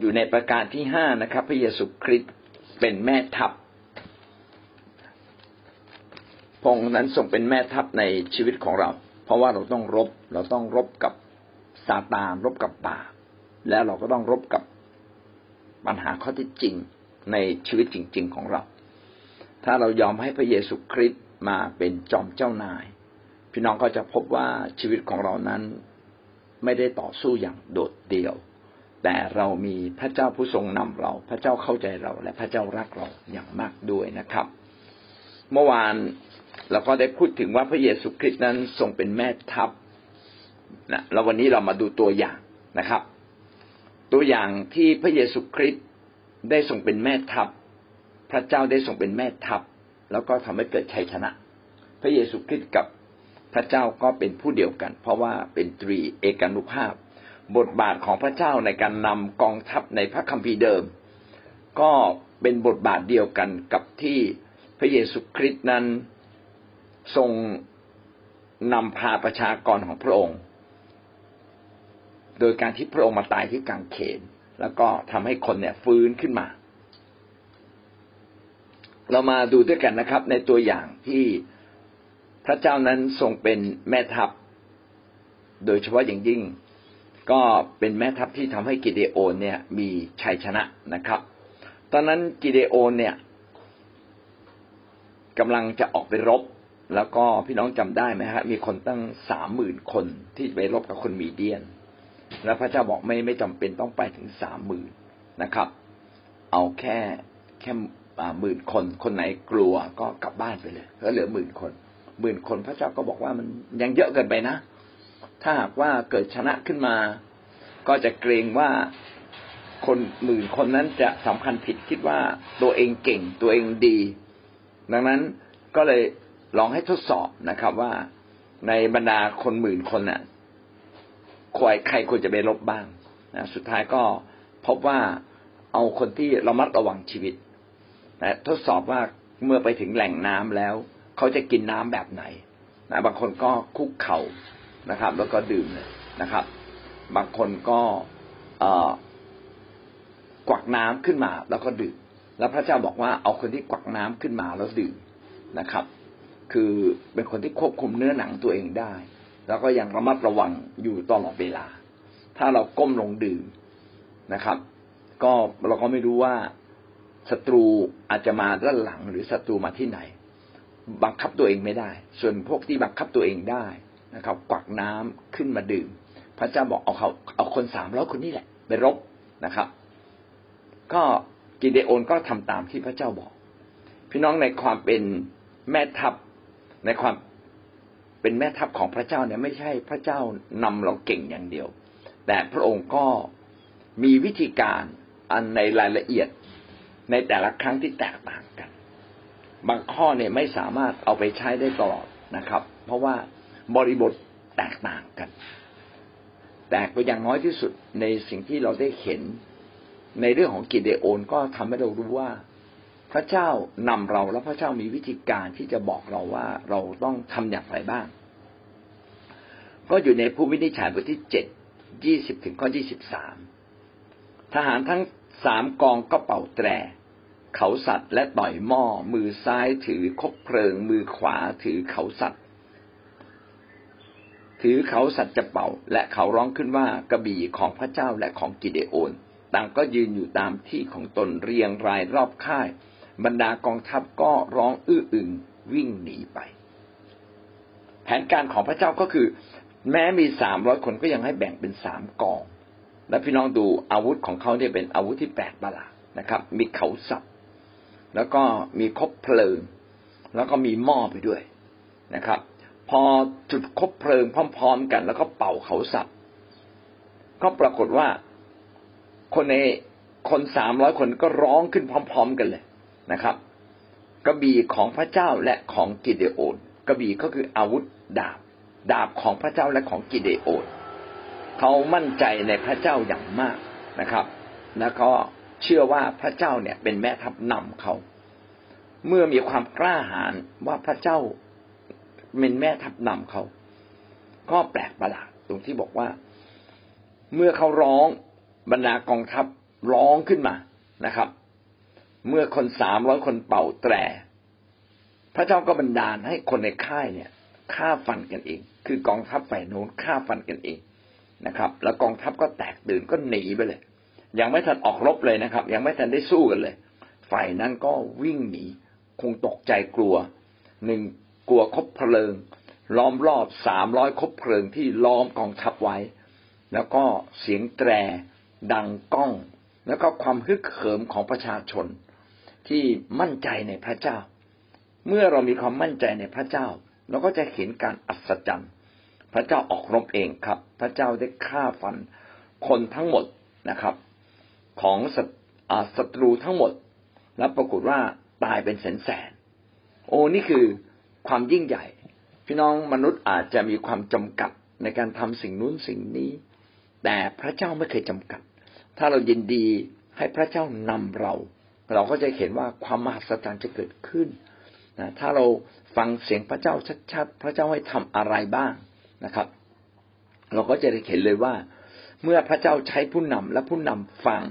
อยู่ในประการที่ห้านะครับ พระเยซูคริสต์เป็นแม่ทัพพงนั้นทรงเป็นแม่ทัพในชีวิตของเรา เพราะว่าเราต้องรบ เราต้องรบกับซาตานรบกับบาปแล้วเราก็ต้องรบกับปัญหาข้อที่จริงในชีวิตจริง ๆของเรา ถ้าเรายอมให้พระเยซูคริสต์มาเป็นจอมเจ้านาย พี่น้องก็จะพบว่าชีวิตของเรานั้นไม่ได้ต่อสู้อย่างโดดเดี่ยว แต่เรามีพระเจ้าผู้ทรงนำเรา พระเจ้าเข้าใจเรา และพระเจ้ารักเราอย่างมากด้วยนะครับ เมื่อวานเราก็ได้พูดถึงว่าพระเยซูคริสต์นั้นทรงเป็นแม่ทัพนะแล้ววันนี้เรามาดูตัวอย่างนะครับ ตัวอย่างที่พระเยซูคริสต์ได้ทรงเป็นแม่ทัพ พระเจ้าได้ทรงเป็นแม่ทัพ แล้วก็ทำให้เกิดชัยชนะ พระเยซูคริสต์กับพระเจ้าก็เป็นผู้เดียวกัน เพราะว่าเป็นตรีเอกานุภาพ บทบาทของพระเจ้าในการนำกองทัพในพระคัมภีร์เดิม ก็เป็นบทบาทเดียวกันกับที่พระเยซูคริสต์นั้นทรงนำพาประชากรของพระองค์ โดยการที่พระองค์มาตายที่กางเขน แล้วก็ทำให้คนเนี่ยฟื้นขึ้นมา เรามาดูด้วยกันนะครับ ในตัวอย่างที่พระเจ้านั้นทรงเป็นแม่ทัพ โดยเฉพาะอย่างยิ่ง ก็เป็นแม่ทัพที่ทำให้กิเดโอนเนี่ยมีชัยชนะนะครับ ตอนนั้นกิเดโอนเนี่ยกำลังจะออกไปรบ แล้วก็พี่น้องจำได้ไหมฮะมีคนตั้งสามหมื่นคนที่ไปรบกับคนมีเดียน แล้วพระเจ้าบอกไม่ไม่จำเป็นต้องไปถึงสามหมื่นนะครับ เอาแค่แค่หมื่นคน คนไหนกลัวก็กลับบ้านไปเลยก็เหลือหมื่นคนหมื่นคนพระเจ้าก็บอกว่ามันยังเยอะเกินไปนะ ถ้าหากว่าเกิดชนะขึ้นมา ก็จะเกรงว่าคนหมื่นคนนั้นจะสำคัญผิดคิดว่าตัวเองเก่งตัวเองดี ดังนั้นก็เลยลองให้ทดสอบนะครับว่าในบรรดาคนหมื่นคนน่ะใครใครควรจะไปลบบ้างนะสุดท้ายก็พบว่าเอาคนที่ระมัดระวังชีวิตนะทดสอบว่าเมื่อไปถึงแหล่งน้ำแล้ว เขาจะกินน้ำแบบไหนนะบางคนก็คุกเข่า นะครับ แล้วก็ดื่มเลยนะครับ บางคนก็กวักน้ำขึ้นมา แล้วก็ดื่ม แล้วพระเจ้าบอกว่าเอาคนที่กวักน้ำขึ้นมาแล้วดื่มนะครับ คือเป็นคนที่ควบคุมเนื้อหนังตัวเองได้ แล้วก็ยังระมัดระวังอยู่ตลอดเวลา ถ้าเราก้มลงดื่มนะครับ ก็เราก็ไม่รู้ว่าศัตรูอาจจะมาด้านหลังหรือศัตรูมาที่ไหน บังคับตัวเองไม่ได้ ส่วนพวกที่บังคับตัวเองได้ นะครับ กวักน้ำขึ้นมาดื่ม พระเจ้าบอกเอาเขาเอาคนสามร้อยคนนี้แหละ ไปรบนะครับ ก็กิเดโอนก็ทำตามที่พระเจ้าบอก พี่น้องในความเป็นแม่ทัพในความเป็นแม่ทัพของพระเจ้าเนี่ยไม่ใช่พระเจ้านำเราเก่งอย่างเดียว แต่พระองค์ก็มีวิธีการอันในรายละเอียดในแต่ละครั้งที่แตกต่างกัน บางข้อเนี่ยไม่สามารถเอาไปใช้ได้ตลอดนะครับ เพราะว่า บริบทแตกต่างกัน แต่ก็อย่างน้อยที่สุดในสิ่งที่เราได้เห็น ในเรื่องของกิเดโอนก็ทำให้เรารู้ว่าพระเจ้านำเราแล้วพระเจ้ามีวิธีการที่จะบอกเราว่าเราต้องทำอย่างไรบ้าง ก็อยู่ในผู้วินิจฉัยบทที่เจ็ดยี่สิบถึงข้อยี่สิบสามทหารทั้งสามกองก็เป่าแตร เขาสัตว์และต่อยหม้อ มือซ้ายถือคบเพลิง มือขวาถือเขาสัตว์ ถือเขาสัตว์จะเป่า และเขาร้องขึ้นว่ากระบี่ของพระเจ้าและของกิเดโอน ต่างก็ยืนอยู่ตามที่ของตนเรียงรายรอบค่าย บรรดากองทัพก็ร้องอื้ออึงวิ่งหนีไป แผนการของพระเจ้าก็คือ แม้มีสามร้อยคนก็ยังให้แบ่งเป็นสามกอง และพี่น้องดูอาวุธของเขาเนี่ยเป็นอาวุธที่แปลกประหลาดนะครับ มีเขาสับแล้วก็มีคบเพลิง แล้วก็มีหม้อไปด้วยนะครับ พอจุดคบเพลิงพร้อม ๆ กัน แล้วก็เป่าเขาสับก็ปรากฏว่าคนในคนสามร้อยคนก็ร้องขึ้นพร้อม ๆ กันเลยนะครับ กระบี่ของพระเจ้าและของกิเดโอนกระบี่ก็คืออาวุธดาบ ดาบของพระเจ้าและของกิเดโอนเขามั่นใจในพระเจ้าอย่างมากนะครับ แล้วก็เชื่อว่าพระเจ้าเนี่ยเป็นแม่ทัพนำเขา เมื่อมีความกล้าหาญว่าพระเจ้า เป็นแม่ทัพนำเขา ก็แปลกประหลาดตรงที่บอกว่า เมื่อเขาร้องบรรดากองทัพร้องขึ้นมานะครับ เมื่อคนสามร้อยคนเป่าแตร พระเจ้าก็บันดาลให้คนในค่ายเนี่ยฆ่าฟันกันเอง คือกองทัพฝ่ายโน้นฆ่าฟันกันเองนะครับ แล้วกองทัพก็แตกตื่นก็หนีไปเลย ยังไม่ทันออกรบเลยนะครับ ยังไม่ทันได้สู้กันเลย ฝ่ายนั้นก็วิ่งหนีคงตกใจกลัวหนึ่ง กลัวคบเพลิง ล้อมรอบสามร้อยคบเพลิงที่ล้อมกองทัพไว้ แล้วก็เสียงแตร ดังก้อง แล้วก็ความฮึกเหิมของประชาชน ที่มั่นใจในพระเจ้า เมื่อเรามีความมั่นใจในพระเจ้า เราก็จะเห็นการอัศจรรย์พระเจ้าออกรบเองครับ พระเจ้าได้ฆ่าฟันคนทั้งหมดนะครับ ของศัตรูทั้งหมด แล้วปรากฏว่าตายเป็นแสนแสนโอ้นี่คือ ความยิ่งใหญ่ พี่น้องมนุษย์อาจจะมีความจำกัดในการทำสิ่งนู้นสิ่งนี้ แต่พระเจ้าไม่เคยจำกัด ถ้าเรายินดีให้พระเจ้านำเรา เราก็จะเห็นว่าความมหัศจรรย์จะเกิดขึ้นนะถ้าเราฟังเสียงพระเจ้าชัดๆพระเจ้าให้ทำอะไรบ้างนะครับ เราก็จะได้เห็นเลยว่า เมื่อพระเจ้าใช้ผู้นำและผู้นำฟัง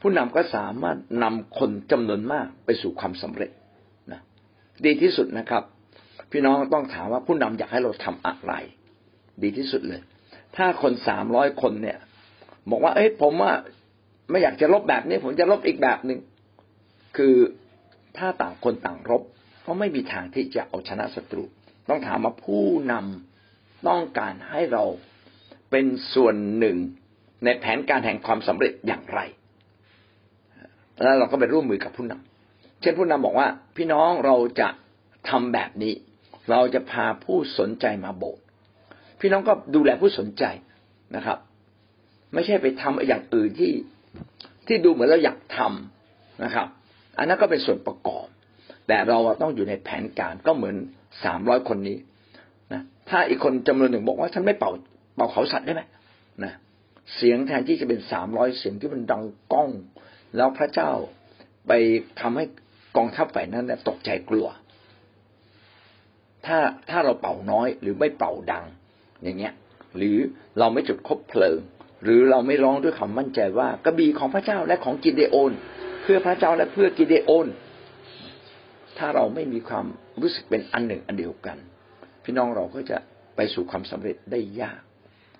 ผู้นำก็สามารถนำคนจำนวนมากไปสู่ความสำเร็จนะดีที่สุดนะครับ พี่น้องต้องถามว่าผู้นำอยากให้เราทำอะไร ดีที่สุดเลย ถ้าคนสามร้อยคนเนี่ย บอกว่า เอ้ยผมว่าไม่อยากจะลบแบบนี้ ผมจะลบอีกแบบหนึ่งคือถ้าต่างคนต่างรบ ก็ไม่มีทางที่จะเอาชนะศัตรู ต้องถามว่าผู้นำต้องการให้เราเป็นส่วนหนึ่งในแผนการแห่งความสำเร็จอย่างไร แล้วเราก็ไปร่วมมือกับผู้นำเช่นผู้นำบอกว่า พี่น้องเราจะทำแบบนี้ เราจะพาผู้สนใจมาโบสถ์พี่น้องก็ดูแลผู้สนใจนะครับ ไม่ใช่ไปทำอย่างอื่นที่ที่ดูเหมือนเราอยากทำนะครับ อันนั้นก็เป็นส่วนประกอบ แต่เราต้องอยู่ในแผนการก็เหมือนสามร้อยคนนี้นะถ้าอีกคนจำนวนหนึ่งบอกว่าฉันไม่เป่าเป่าเขาสัตว์ได้ไหมนะเสียงแทนที่จะเป็นสามร้อยเสียงที่มันดังก้อง แล้วพระเจ้าไปทำให้กองทัพฝ่ายนั้นตกใจกลัว ถ้าถ้าเราเป่าน้อยหรือไม่เป่าดัง อย่างเงี้ย หรือเราไม่จุดคบเพลิง หรือเราไม่ร้องด้วยคำมั่นใจว่ากระบี่ของพระเจ้าและของกิเดโอน เพื่อพระเจ้าและเพื่อกิเดโอน ถ้าเราไม่มีความรู้สึกเป็นอันหนึ่งอันเดียวกัน พี่น้องเราก็จะไปสู่ความสำเร็จได้ยาก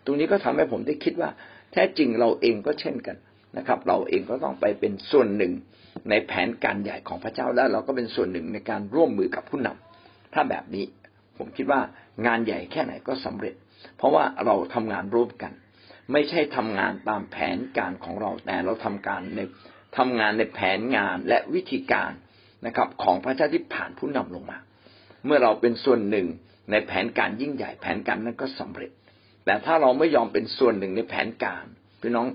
ตรงนี้ก็ทำให้ผมได้คิดว่า แท้จริงเราเองก็เช่นกันนะครับ เราเองก็ต้องไปเป็นส่วนหนึ่งในแผนการใหญ่ของพระเจ้าแล้วเราก็เป็นส่วนหนึ่งในการร่วมมือกับผู้นำ ถ้าแบบนี้ผมคิดว่างานใหญ่แค่ไหนก็สำเร็จ เพราะว่าเราทำงานร่วมกัน ไม่ใช่ทำงานตามแผนการของเราแต่เราทำการในทำงานในแผนงานและวิธีการนะครับ ของพระเจ้าที่ผ่านผู้นำลงมา เมื่อเราเป็นส่วนหนึ่งในแผนการยิ่งใหญ่แผนการนั้นก็สำเร็จ แต่ถ้าเราไม่ยอมเป็นส่วนหนึ่งในแผนการพี่น้อง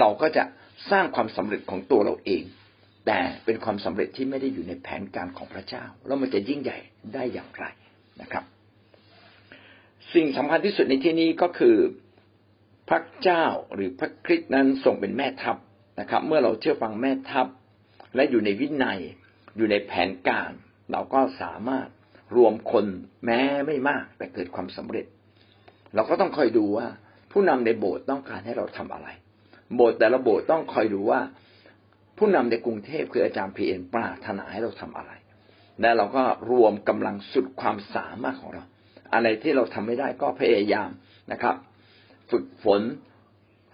เราก็จะสร้างความสำเร็จของตัวเราเอง แต่เป็นความสำเร็จที่ไม่ได้อยู่ในแผนการของพระเจ้า แล้วมันจะยิ่งใหญ่ได้อย่างไรนะครับ สิ่งสำคัญที่สุดในที่นี้ก็คือพระเจ้าหรือพระคริสต์นั้นทรงเป็นแม่ทัพนะครับ เมื่อเราเชื่อฟังแม่ทัพ และอยู่ในวินัยอยู่ในแผนการ เราก็สามารถรวมคนแม้ไม่มาก แต่เกิดความสำเร็จ เราก็ต้องคอยดูว่า ผู้นำในโบสถ์ต้องการให้เราทำอะไร โบสถ์แต่ละโบสถ์ต้องคอยดูว่า ผู้นำในกรุงเทพคืออาจารย์พีเอ็นปรารถนาให้เราทำอะไร และเราก็รวมกำลังสุดความสามารถของเรา อะไรที่เราทำไม่ได้ก็พยายามนะครับ ฝึกฝน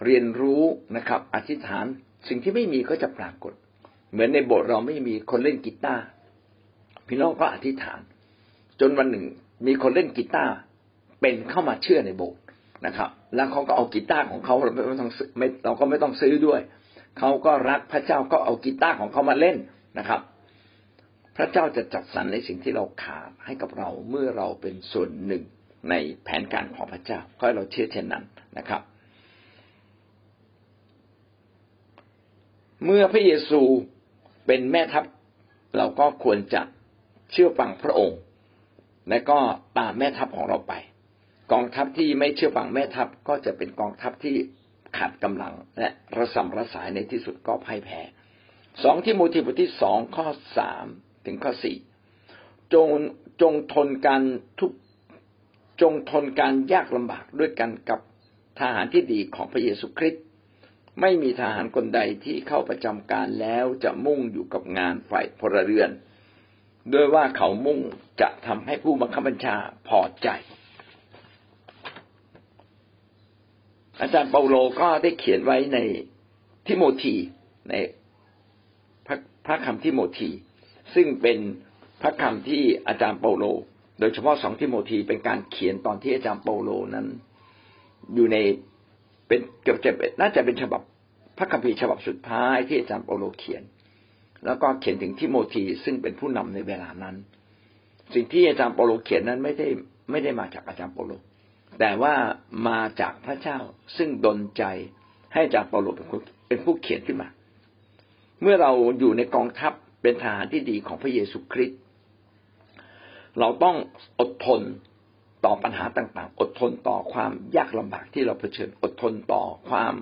เรียนรู้นะครับ อธิษฐานสิ่งที่ไม่มีก็จะปรากฏ เหมือนในโบสถ์เราไม่มีคนเล่นกีตาร์พี่น้องก็อธิษฐาน จนวันหนึ่ง มีคนเล่นกีตาร์เป็นเข้ามาเชื่อในโบสถ์นะครับ แล้วเขาก็เอากีตาร์ของเขาเราไม่ต้องไม่เราก็ไม่ต้องซื้อด้วย เขาก็รักพระเจ้าก็เอากีตาร์ของเขามาเล่นนะครับ พระเจ้าจะจัดสรรในสิ่งที่เราขาดให้กับเราเมื่อเราเป็นส่วนหนึ่งในแผนการของพระเจ้าก็ให้เราเชื่อเช่นนั้นนะครับ เมื่อพระเยซูเป็นแม่ทัพเราก็ควรจะเชื่อฟังพระองค์ และก็ตามแม่ทัพของเราไป กองทัพที่ไม่เชื่อฟังแม่ทัพก็จะเป็นกองทัพที่ ขาดกำลัง และระสำระสายในที่สุดก็พ่ายแพ้สองที่มูทีบทที่สองข้อสามถึงข้อสี่จงจงทนการทุกจงทนการยากลำบากด้วยกันกับทหารที่ดีของพระเยซูคริสต์ไม่มีทหารคนใดที่เข้าประจำการแล้วจะมุ่งอยู่กับงานฝ่ายพลเรือน ด้วยว่าเขามุ่งจะทำให้ผู้บังคับบัญชาพอใจ อาจารย์เปาโลก็ได้เขียนไว้ในทิโมธีในพระพระคำทิโมธีซึ่งเป็นพระคำที่อาจารย์เปาโล โดยเฉพาะสองทิโมธีเป็นการเขียนตอนที่อาจารย์เปาโลนั้น อยู่ในเป็นเกือบจะน่าจะเป็นฉบับพระคัมภีร์ฉบับสุดท้ายที่อาจารย์เปาโลเขียน แล้วก็เขียนถึงทิโมธีซึ่งเป็นผู้นำในเวลานั้น สิ่งที่อาจารย์เปาโลเขียนนั้นไม่ได้ไม่ได้มาจากอาจารย์เปาโล แต่ว่ามาจากพระเจ้าซึ่งดลใจให้อาจารย์เปาโลเป็นคนเป็นผู้เขียนขึ้นมา เมื่อเราอยู่ในกองทัพเป็นทหารที่ดีของพระเยซูคริสต์เราต้องอดทนต่อปัญหาต่างๆ อดทนต่อความยากลำบากที่เราเผชิญ อดทนต่อความ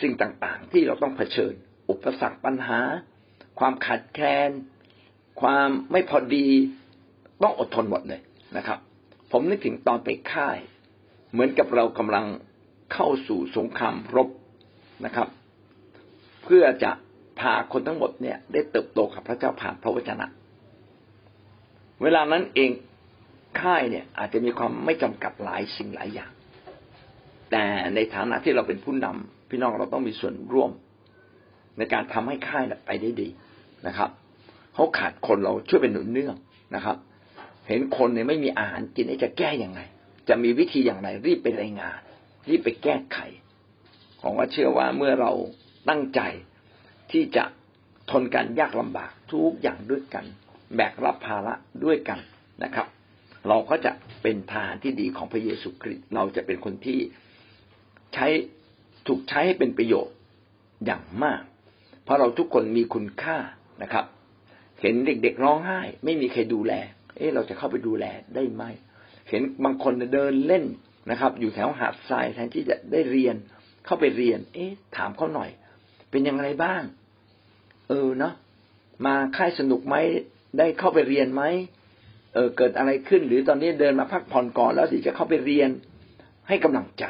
สิ่งต่างๆ ที่เราต้องเผชิญ อุปสรรคปัญหา ความขัดแคลน ความไม่พอดี ต้องอดทนหมดเลยนะครับ ผมนึกถึงตอนไปค่าย เหมือนกับเรากำลังเข้าสู่สงครามรบนะครับ เพื่อจะพาคนทั้งหมดเนี่ย ได้เติบโตกับพระเจ้าผ่านพระวจนะ เวลานั้นเองค่ายเนี่ย อาจจะมีความไม่จำกัดหลายสิ่งหลายอย่าง แต่ในฐานะที่เราเป็นผู้นำพี่น้องเราต้องมีส่วนร่วม ในการทำให้ค่ายไปได้ดีนะครับเขาขาดคนเราช่วยเป็นหนุนเนื่องนะครับ เห็นคนเนี่ยไม่มีอาหารกินจะแก้อย่างไรจะมีวิธีอย่างไร รีบไปรายงาน รีบไปแก้ไขผมว่าเชื่อว่าเมื่อเราตั้งใจที่จะทนกันยากลำบากทุกอย่างด้วยกัน แบกรับภาระด้วยกันนะครับ เราก็จะเป็นทหารที่ดีของพระเยซูคริสต์เราจะเป็นคนที่ใช้ถูกใช้ให้เป็นประโยชน์อย่างมาก เพราะเราทุกคนมีคุณค่านะครับ เห็นเด็กๆร้องไห้ ไม่มีใครดูแล เอ๊ะเราจะเข้าไปดูแลได้ไหมเห็นบางคนเดินเล่นนะครับ อยู่แถวหาดทรายแทนที่จะได้เรียนเข้าไปเรียน เอ๊ะ ถามเขาหน่อย เป็นยังไงบ้าง เออเนาะมาค่ายสนุกไหมได้เข้าไปเรียนไหมเออเกิดอะไรขึ้น หรือตอนนี้เดินมาพักผ่อนก่อนแล้วถึงจะเข้าไปเรียนให้กำลังใจ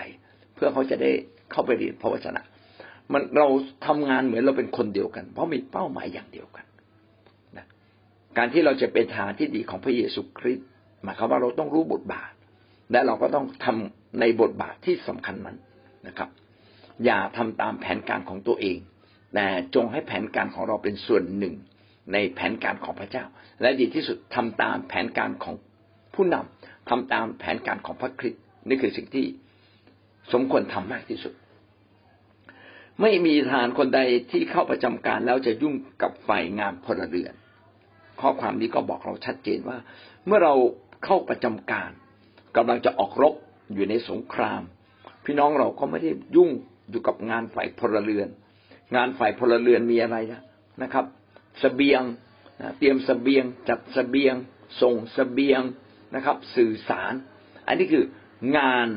เพื่อเขาจะได้เข้าไปเรียนพระวจนะ มันเราทำงานเหมือนเราเป็นคนเดียวกัน เพราะมีเป้าหมายอย่างเดียวกัน การที่เราจะเป็นทางที่ดีของพระเยซูคริสต์หมายความว่าเราต้องรู้บทบาท และเราก็ต้องทำในบทบาทที่สำคัญนั้นนะครับ อย่าทำตามแผนการของตัวเอง แต่จงให้แผนการของเราเป็นส่วนหนึ่ง ในแผนการของพระเจ้า และดีที่สุดทำตามแผนการของผู้นำทำตามแผนการของพระคริสต์นี่คือสิ่งที่สมควรทำมากที่สุด ไม่มีทหารคนใดที่เข้าประจำการแล้วจะยุ่งกับฝ่ายงานพลเรือน ข้อความนี้ก็บอกเราชัดเจนว่า เมื่อเราเข้าประจำการกำลังจะออกรบอยู่ในสงคราม พี่น้องเราก็ไม่ได้ยุ่งอยู่กับงานฝ่ายพลเรือน งานฝ่ายพลเรือนมีอะไรนะครับสเสบียงเตรียมสเสบียง จัดสเสบียง ส่งสเสบียงนะครับ สื่อสาร อันนี้คืองาน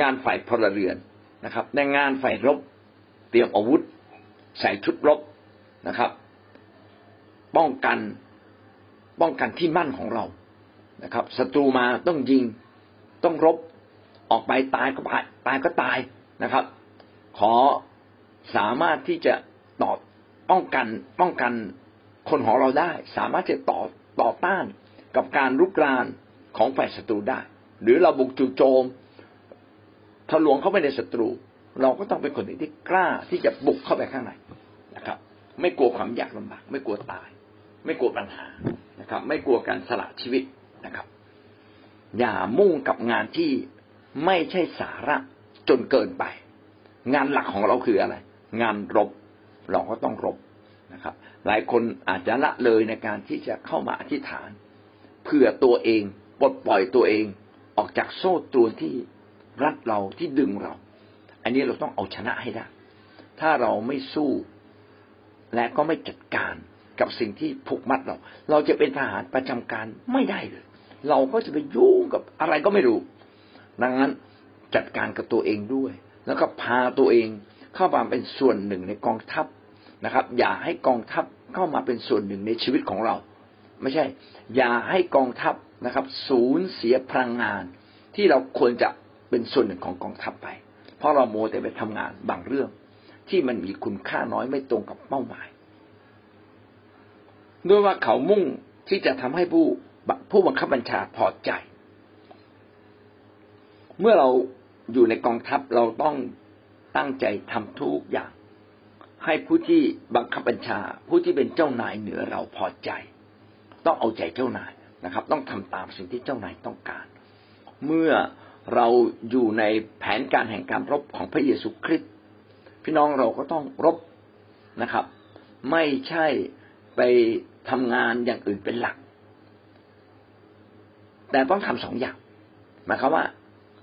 งานฝ่ายพลเรือนนะครับ ในงานฝ่ายรบ เตรียมอาวุธ ใส่ชุดรบนะครับ ป้องกัน ป้องกันที่มั่นของเรานะครับศัตรูมาต้องยิงต้องรบออกไปตายก็ตายตายก็ตายนะครับ ขอสามารถที่จะต่อป้องกันป้องกันคนของเราได้ สามารถจะต่อต่อต้านกับการรุกรานของฝ่ายศัตรูได้ หรือเราบุกจู่โจมทะลวงเข้าไปในศัตรู เราก็ต้องเป็นคนที่กล้าที่จะบุกเข้าไปข้างในนะครับ ไม่กลัวความยากลำบาก ไม่กลัวตาย ไม่กลัวปัญหา นะครับ ไม่กลัวการสละชีวิตนะครับ อย่ามุ่งกับงานที่ไม่ใช่สาระจนเกินไป งานหลักของเราคืออะไร งานรบ เราก็ต้องรบนะครับ หลายคนอาจจะละเลยในการที่จะเข้ามาอธิษฐาน เพื่อตัวเองปลดปล่อยตัวเองออกจากโซ่ตรวนที่รัดเราที่ดึงเรา อันนี้เราต้องเอาชนะให้ได้ ถ้าเราไม่สู้และก็ไม่จัดการ กับสิ่งที่ผูกมัดเรา เราจะเป็นทหารประจำการไม่ได้เลย เราก็จะไปยุ่งกับอะไรก็ไม่รู้ ดังนั้นจัดการกับตัวเองด้วย แล้วก็พาตัวเองเข้ามาเป็นส่วนหนึ่งในกองทัพนะครับ อย่าให้กองทัพเข้ามาเป็นส่วนหนึ่งในชีวิตของเรา ไม่ใช่ อย่าให้กองทัพนะครับ สูญเสียพลังงาน ที่เราควรจะเป็นส่วนหนึ่งของกองทัพไป เพราะเราโมแต่ไปทำงานบางเรื่อง ที่มันมีคุณค่าน้อยไม่ตรงกับเป้าหมาย ด้วยว่าเขามุ่งที่จะทำให้ผู้ผู้บังคับบัญชาพอใจ เมื่อเราอยู่ในกองทัพเราต้องตั้งใจทำทุกอย่าง ให้ผู้ที่บังคับบัญชา ผู้ที่เป็นเจ้านายเหนือเราพอใจ ต้องเอาใจเจ้านายนะครับ ต้องทำตามสิ่งที่เจ้านายต้องการ เมื่อเราอยู่ในแผนการแห่งการรบของพระเยซูคริสต์พี่น้องเราก็ต้องรบนะครับ ไม่ใช่ ไปทำงานอย่างอื่นเป็นหลัก แต่ต้องทำสองอย่างหมายความว่า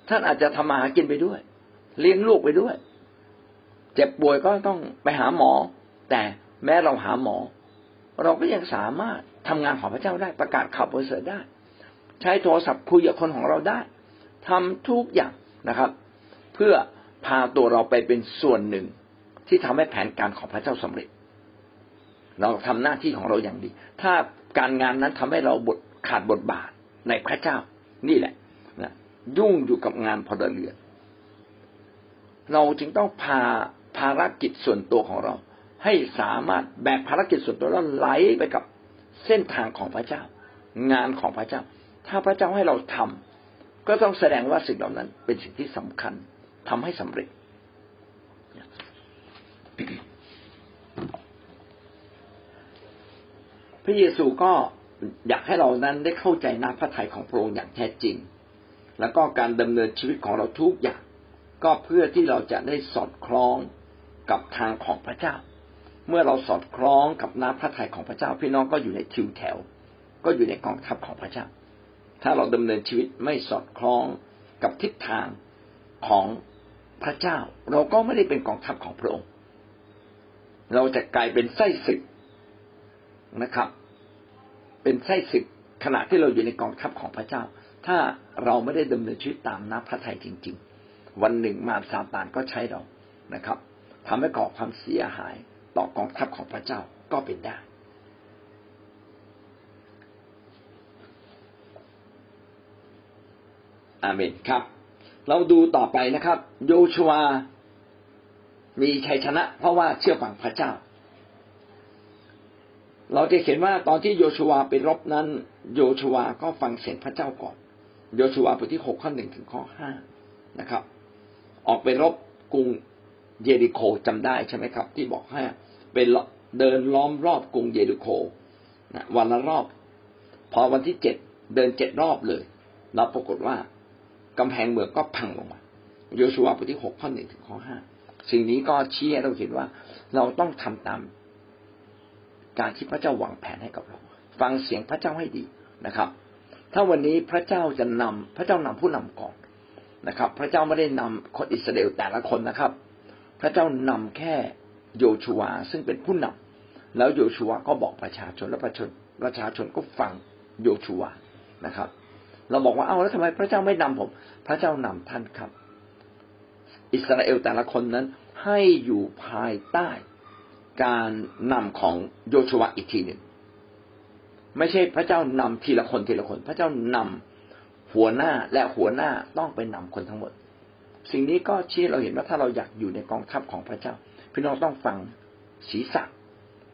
ท่านอาจจะทำมาหากินไปด้วย เลี้ยงลูกไปด้วย เจ็บป่วยก็ต้องไปหาหมอ แต่แม้เราหาหมอ เราก็ยังสามารถทำงานของพระเจ้าได้ประกาศข่าวประเสริฐได้ ใช้โทรศัพท์คุยกับคนของเราได้ทำทุกอย่างนะครับ เพื่อพาตัวเราไปเป็นส่วนหนึ่งที่ทำให้แผนการของพระเจ้าสำเร็จ เราทำหน้าที่ของเราอย่างดี ถ้าการงานนั้นทำให้เราบทขาดบทบาทในพระเจ้า นี่แหละนะยุ่งอยู่กับงานพลเรือนเราจึงต้องพาภารกิจส่วนตัวของเรา ให้สามารถแบกภารกิจส่วนตัวแล้วไหลไปกับเส้นทางของพระเจ้า งานของพระเจ้า ถ้าพระเจ้าให้เราทำก็ต้องแสดงว่าสิ่งเหล่านั้นเป็นสิ่งที่สำคัญทำให้สำเร็จ พระเยซูก็อยากให้เรานั้นได้เข้าใจน้ำพระทัยของพระองค์อย่างแท้จริง แล้วก็การดำเนินชีวิตของเราทุกอย่าง ก็เพื่อที่เราจะได้สอดคล้องกับทางของพระเจ้า เมื่อเราสอดคล้องกับน้ำพระทัยของพระเจ้า พี่น้องก็อยู่ในทิวแถว ก็อยู่ในกองทัพของพระเจ้า ถ้าเราดำเนินชีวิตไม่สอดคล้องกับทิศทางของพระเจ้า เราก็ไม่ได้เป็นกองทัพของพระองค์ เราจะกลายเป็นไส้ศึกนะครับ เป็นไส้ศึกขณะที่เราอยู่ในกองทัพของพระเจ้า ถ้าเราไม่ได้ดำเนินชีวิตตามน้ำพระทัยจริง ๆ วันหนึ่งมารซาตานก็ใช้เรานะครับทำให้ก่อความเสียหายต่อกองทัพของพระเจ้าก็เป็นได้อาเมนครับ เราดูต่อไปนะครับ โยชัวมีชัยชนะ เพราะว่าเชื่อฟังพระเจ้า เราจะเห็นว่าตอนที่โยชัวไปรบนั้น โยชัวก็ฟังเสียงพระเจ้าก่อน โยชัวบทที่หกข้อหนึ่งถึงข้อห้านะครับ ออกไปรบกรุงเยริโคจำได้ใช่ไหมครับ ที่บอกให้เป็นเดินล้อมรอบกรุงเยริโคนะวันละรอบ พอวันที่เจ็ดเดินเจ็ดรอบเลยเราปรากฏว่ากำแพงเมืองก็พังลงมาโยชัวบทที่หกข้อหนึ่งถึงข้อห้าสิ่งนี้ก็ชี้ให้เราเห็นว่าเราต้องทำตาม การที่พระเจ้าวางแผนให้กับเรา ฟังเสียงพระเจ้าให้ดีนะครับ ถ้าวันนี้พระเจ้าจะนำพระเจ้านำผู้นำก่อนนะครับ พระเจ้าไม่ได้นำคนอิสราเอลแต่ละคนนะครับ พระเจ้านำแค่โยชัวซึ่งเป็นผู้นำแล้วโยชัวก็บอกประชาชนและประชาชนประชาชนก็ฟังโยชัวนะครับ เราบอกว่าเอ้าแล้วทำไมพระเจ้าไม่นำผม พระเจ้านำท่านครับ อิสราเอลแต่ละคนนั้นให้อยู่ภายใต้ การนำของโยชัวอีกทีหนึ่งไม่ใช่พระเจ้านำทีละคนทีละคน พระเจ้านำหัวหน้าและหัวหน้าต้องไปนำคนทั้งหมด สิ่งนี้ก็ชี้เราเห็นว่าถ้าเราอยากอยู่ในกองทัพของพระเจ้า พี่น้องต้องฟังศีรษะ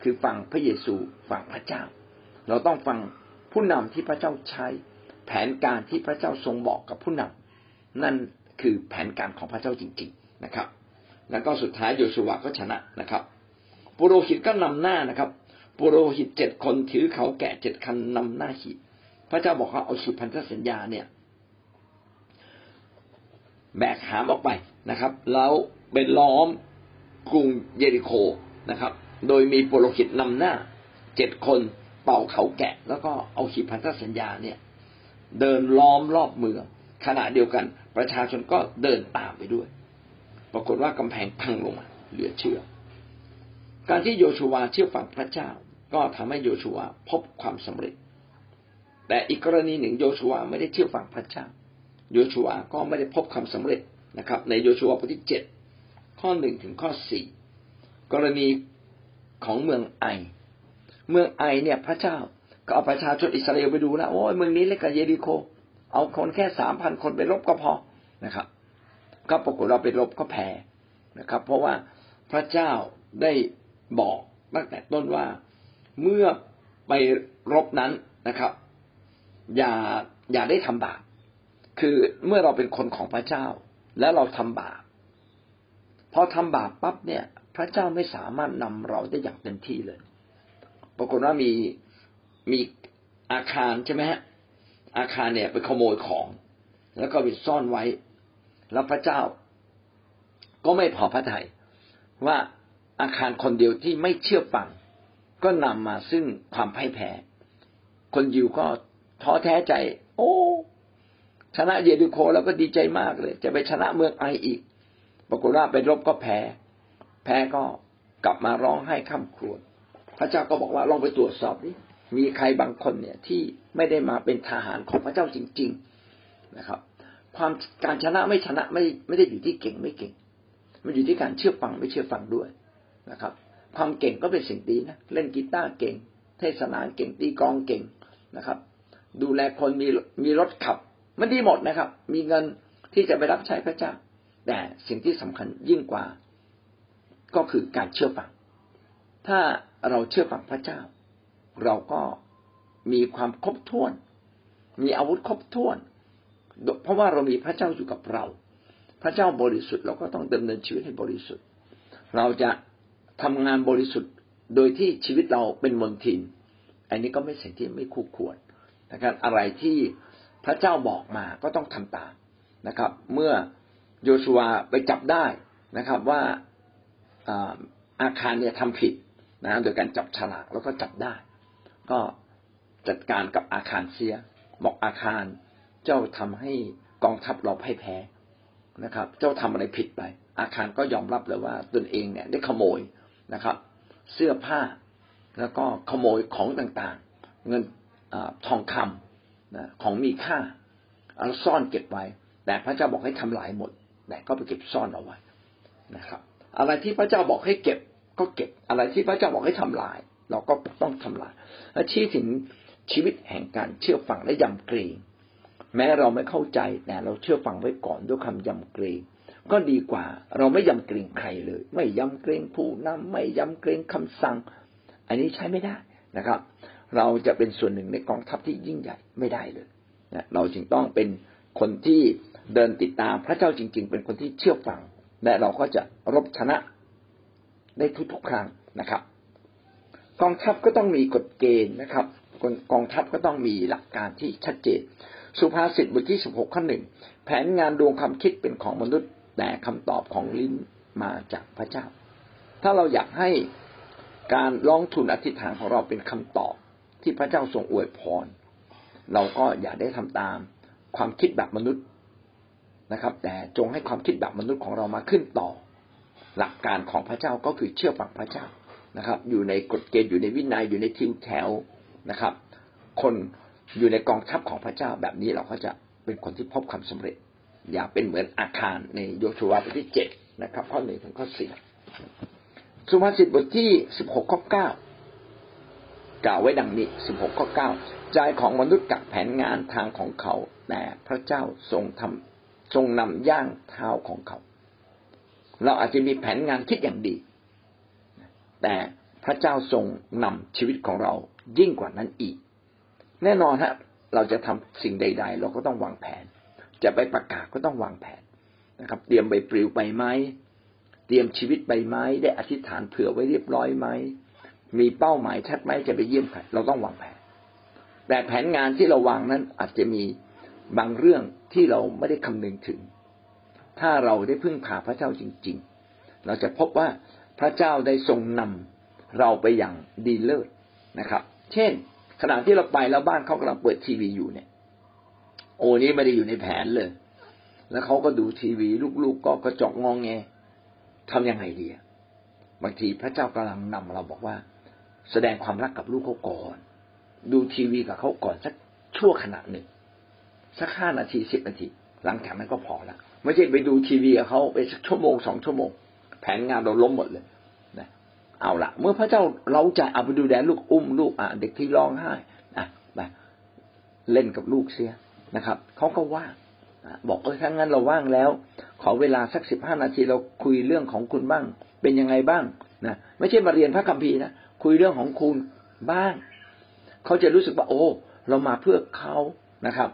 คือฟังพระเยซูฟังพระเจ้า เราต้องฟังผู้นำที่พระเจ้าใช้ แผนการที่พระเจ้าทรงบอกกับผู้นำนั่นคือแผนการของพระเจ้าจริง ๆนะครับ แล้วก็สุดท้ายโยชัวก็ชนะนะครับ ปุโรหิตก็นำหน้านะครับ ปุโรหิตเจ็ดคนถือเขาแกะเจ็ดคันนำหน้าหีบพระเจ้าบอกว่าเอาสุพันธสัญญาเนี่ย แบกหามออกไปนะครับ แล้วเป็นล้อมกรุงเยริโคนะครับ โดยมีปุโรหิตนำหน้าเจ็ดคนเป่าเขาแกะ แล้วก็เอาขีพันธสัญญาเนี่ย เดินล้อมรอบเมืองขณะเดียวกัน ประชาชนก็เดินตามไปด้วย ปรากฏว่ากำแพงพังลงมาเหลือเชื่อ การที่โยชูวาเชื่อฟังพระเจ้า ก็ทำให้โยชูวาพบความสำเร็จ แต่อีกกรณีหนึ่งโยชูวาไม่ได้เชื่อฟังพระเจ้า โยชูวาก็ไม่ได้พบความสำเร็จนะครับ ในโยชูวาบทที่เจ็ดข้อหนึ่งถึงข้อสี่กรณีของเมืองไอ เมืองไอเนี่ยพระเจ้าก็เอาประชาชนอิสราเอลไปดูแล้วโอ้ยเมืองนี้เล็กกว่าเยริโค เอาคนแค่สามพันคนไปรบก็พอนะครับ ก็ปรากฏเราไปรบก็แพ้นะครับ เพราะว่าพระเจ้าได้ บอกตั้งแต่ต้นว่าเมื่อไปรบนั้นนะครับ อย่าอย่าได้ทำบาปคือเมื่อเราเป็นคนของพระเจ้า แล้วเราทำบาปพอทำบาปปั๊บเนี่ย พระเจ้าไม่สามารถนำเราได้อย่างเต็มที่เลย ปรากฏว่ามีมีอาคารใช่ไหมฮะอาคารเนี่ยไปขโมยของ แล้วก็ไปซ่อนไว้ แล้วพระเจ้าก็ไม่พอพระทยัยว่า อาคารคนเดียวที่ไม่เชื่อฟัง ก็นำมาซึ่งความพ่ายแพ้ คนยิวก็ท้อแท้ใจ โอ้ ชนะเยรูโคแล้วก็ดีใจมากเลย จะไปชนะเมืองไออีก ปรากฏว่าไปรบก็แพ้ แพ้ก็กลับมาร้องไห้ข้ามครวญพระเจ้าก็บอกว่าลองไปตรวจสอบดิมีใครบางคนเนี่ยที่ไม่ได้มาเป็นทหารของพระเจ้าจริง ๆนะครับ ความการชนะไม่ชนะไม่ไม่ได้อยู่ที่เก่งไม่เก่ง มันอยู่ที่การเชื่อฟังไม่เชื่อฟังด้วย นะครับความเก่งก็เป็นสิ่งดีนะเล่นกีตาร์เก่ง เทศนาเก่งตีกองเก่งนะครับ ดูแลคนมีมีรถขับ มันดีหมดนะครับ มีเงินที่จะไปรับใช้พระเจ้า แต่สิ่งที่สำคัญยิ่งกว่า ก็คือการเชื่อฟัง ถ้าเราเชื่อฟังพระเจ้า เราก็มีความครบถ้วน มีอาวุธครบถ้วน เพราะว่าเรามีพระเจ้าอยู่กับเรา พระเจ้าบริสุทธิ์เราก็ต้องดำเนินชีวิตให้บริสุทธิ์ เราจะ ทำงานบริสุทธิ์โดยที่ชีวิตเราเป็นมนทิน อันนี้ก็ไม่สิ่งที่ไม่คู่ควรนะครับอะไรที่พระเจ้าบอกมาก็ต้องทำตามนะครับ เมื่อโยชัวไปจับได้นะครับว่าอาคารเนี่ยทำผิดนะโดยการจับฉลากแล้วก็จับได้ ก็จัดการกับอาคารเสีย บอกอาคารเจ้าทำให้กองทัพเราพ่ายแพ้นะครับ เจ้าทำอะไรผิดไป อาคารก็ยอมรับเลยว่าตนเองเนี่ยได้ขโมย นะครับ เสื้อผ้าแล้วก็ขโมยของต่างๆ เงินอทองคำนะของมีค่าเอาซ่อนเก็บไว้ แต่พระเจ้าบอกให้ทำลายหมด แต่ก็ไปเก็บซ่อนเอาไว้นะครับ อะไรที่พระเจ้าบอกให้เก็บก็เก็บ อะไรที่พระเจ้าบอกให้ทำลาย เราก็ต้องทำลายและชี้ถึงชีวิตแห่งการเชื่อฟังและยำเกรงแม้เราไม่เข้าใจแต่เราเชื่อฟังไว้ก่อนด้วยคำยำเกรง ก็ดีกว่า เราไม่ยำเกรงใครเลย ไม่ยำเกรงผู้นำไม่ยำเกรงคำสั่ง อันนี้ใช้ไม่ได้นะครับ เราจะเป็นส่วนหนึ่งในกองทัพที่ยิ่งใหญ่ไม่ได้เลยนะเราจึงต้องเป็นคนที่เดินติดตามพระเจ้าจริง ๆ เป็นคนที่เชื่อฟัง และเราก็จะรบชนะได้ทุกๆครั้งนะครับ กองทัพก็ต้องมีกฎเกณฑ์นะครับกองทัพก็ต้องมีหลักการที่ชัดเจน สุภาษิตบทที่สิบหกข้อหนึ่งแผนงานดวงความคิดเป็นของมนุษย์ แต่คำตอบของลิ้นมาจากพระเจ้า ถ้าเราอยากให้การร้องทุนอธิษฐานของเราเป็นคำตอบที่พระเจ้าทรงอวยพร เราก็อย่าได้ทำตามความคิดแบบมนุษย์นะครับ แต่จงให้ความคิดแบบมนุษย์ของเรามาขึ้นต่อ หลักการของพระเจ้าก็คือเชื่อฟังพระเจ้านะครับ อยู่ในกฎเกณฑ์อยู่ในวินัยอยู่ในทิวแถวนะครับ คนอยู่ในกองทัพของพระเจ้าแบบนี้เราก็จะเป็นคนที่พบความสำเร็จ อย่าเป็นเหมือนอาคารในโยชูวาบทที่เจ็ดนะครับ ข้อหนึ่งถึงข้อสี่สุภาษิตบทที่สิบหกข้อเก้ากล่าวไว้ดังนี้สิบหกข้อเก้าใจของมนุษย์กับแผนงานทางของเขา แต่พระเจ้าทรงทำทรงนำย่างเท้าของเขา เราอาจจะมีแผนงานคิดอย่างดี แต่พระเจ้าทรงนำชีวิตของเรายิ่งกว่านั้นอีก แน่นอนฮะเราจะทำสิ่งใด ๆ เราก็ต้องวางแผน จะไปประกาศก็ต้องวางแผนนะครับ เตรียมใบปลิวไปไหมเตรียมชีวิตไปไหมได้อธิษฐานเผื่อไว้เรียบร้อยไหมมีเป้าหมายชัดไหมจะไปเยี่ยมใครเราต้องวางแผน แต่แผนงานที่เราวางนั้นอาจจะมีบางเรื่องที่เราไม่ได้คำนึงถึง ถ้าเราได้พึ่งพาพระเจ้าจริง ๆ เราจะพบว่าพระเจ้าได้ทรงนำเราไปอย่างดีเลิศนะครับ เช่น ขณะที่เราไปแล้วบ้านเขากำลังเปิดทีวีอยู่เนี่ย โอ้นี้ไม่ได้อยู่ในแผนเลย แล้วเขาก็ดูทีวีลูกๆก็กระจกงองแงทำยังไงดีบางทีพระเจ้ากำลังนำเราบอกว่า แสดงความรักกับลูกเขาก่อน ดูทีวีกับเขาก่อนสักชั่วขณะหนึ่ง สักห้านาทีสิบนาที หลังจากนั้นก็พอล้วไม่ใช่ไปดูทีวีกับเขาไปสักชั่วโมงสองชั่วโมง แผนงานเราล้มหมดเลยนะเอาละเมื่อพระเจ้าเราจะเอาไปดูแลลูกอุ้มลูกอะเด็กที่ร้องไห้อะไปเล่นกับลูกเสีย นะครับเขาก็ว่างบอกเออถ้างั้นเราว่างแล้ว ขอเวลาสักสิบห้านาทีเราคุยเรื่องของคุณบ้าง เป็นยังไงบ้างนะไม่ใช่มาเรียนพระคัมภีร์นะคุยเรื่องของคุณบ้างเขาจะรู้สึกว่า โอ้ เรามาเพื่อเขานะครับ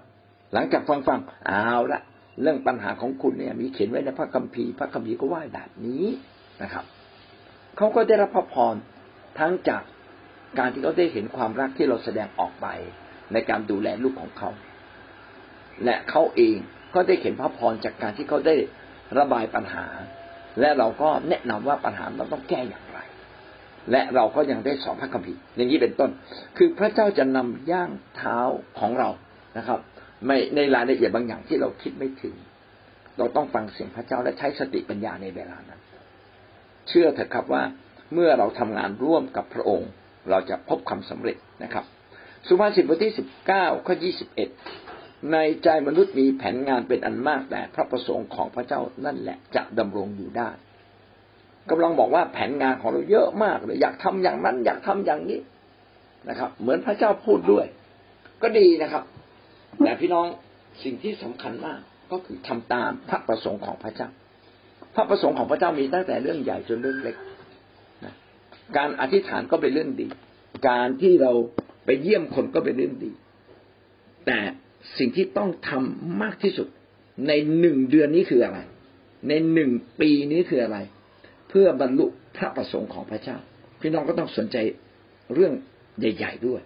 หลังจากฟังฟังเอาละเรื่องปัญหาของคุณเนี่ย มีเขียนไว้ในพระคัมภีร์พระคัมภีร์ก็ว่าแบบนี้นะครับเขาก็ได้รับพระพรทั้งจากการที่เขาได้เห็นความรักที่เราแสดงออกไป ในการดูแลลูกของเขา และเขาเองก็ได้เห็นพระพรจากการที่เขาได้ระบายปัญหา และเราก็แนะนำว่าปัญหาเราต้องแก้อย่างไร และเราก็ยังได้สอนพระคัมภีร์อย่างนี้เป็นต้น คือพระเจ้าจะนำย่างเท้าของเรานะครับ ไม่ในรายละเอียดบางอย่างที่เราคิดไม่ถึง เราต้องฟังเสียงพระเจ้าและใช้สติปัญญาในเวลานั้น เชื่อเถอะครับว่าเมื่อเราทำงานร่วมกับพระองค์ เราจะพบความสำเร็จนะครับ สุภาษิตบทที่สิบเก้าข้อยี่สิบเอ็ด ในใจมนุษย์มีแผนงานเป็นอันมากแต่พระประสงค์ของพระเจ้านั่นแหละจะดำรงอยู่ได้กำลังบอกว่าแผนงานของเราเยอะมากเลยอยากทำอย่างนั้น อยากทำอย่างนี้นะครับ เหมือนพระเจ้าพูดด้วย ก็ดีนะครับ แต่พี่น้องสิ่งที่สำคัญมากก็คือทำตามพระประสงค์ของพระเจ้า พระประสงค์ของพระเจ้ามีตั้งแต่เรื่องใหญ่จนเรื่องเล็กนะการอธิษฐานก็เป็นเรื่องดี การที่เราไปเยี่ยมคนก็เป็นเรื่องดี แต่ สิ่งที่ต้องทำมากที่สุด ในหนึ่งเดือนนี้คืออะไร ในหนึ่งปีนี้คืออะไร เพื่อบรรลุพระประสงค์ของพระเจ้า พี่น้องก็ต้องสนใจเรื่องใหญ่ ๆด้วย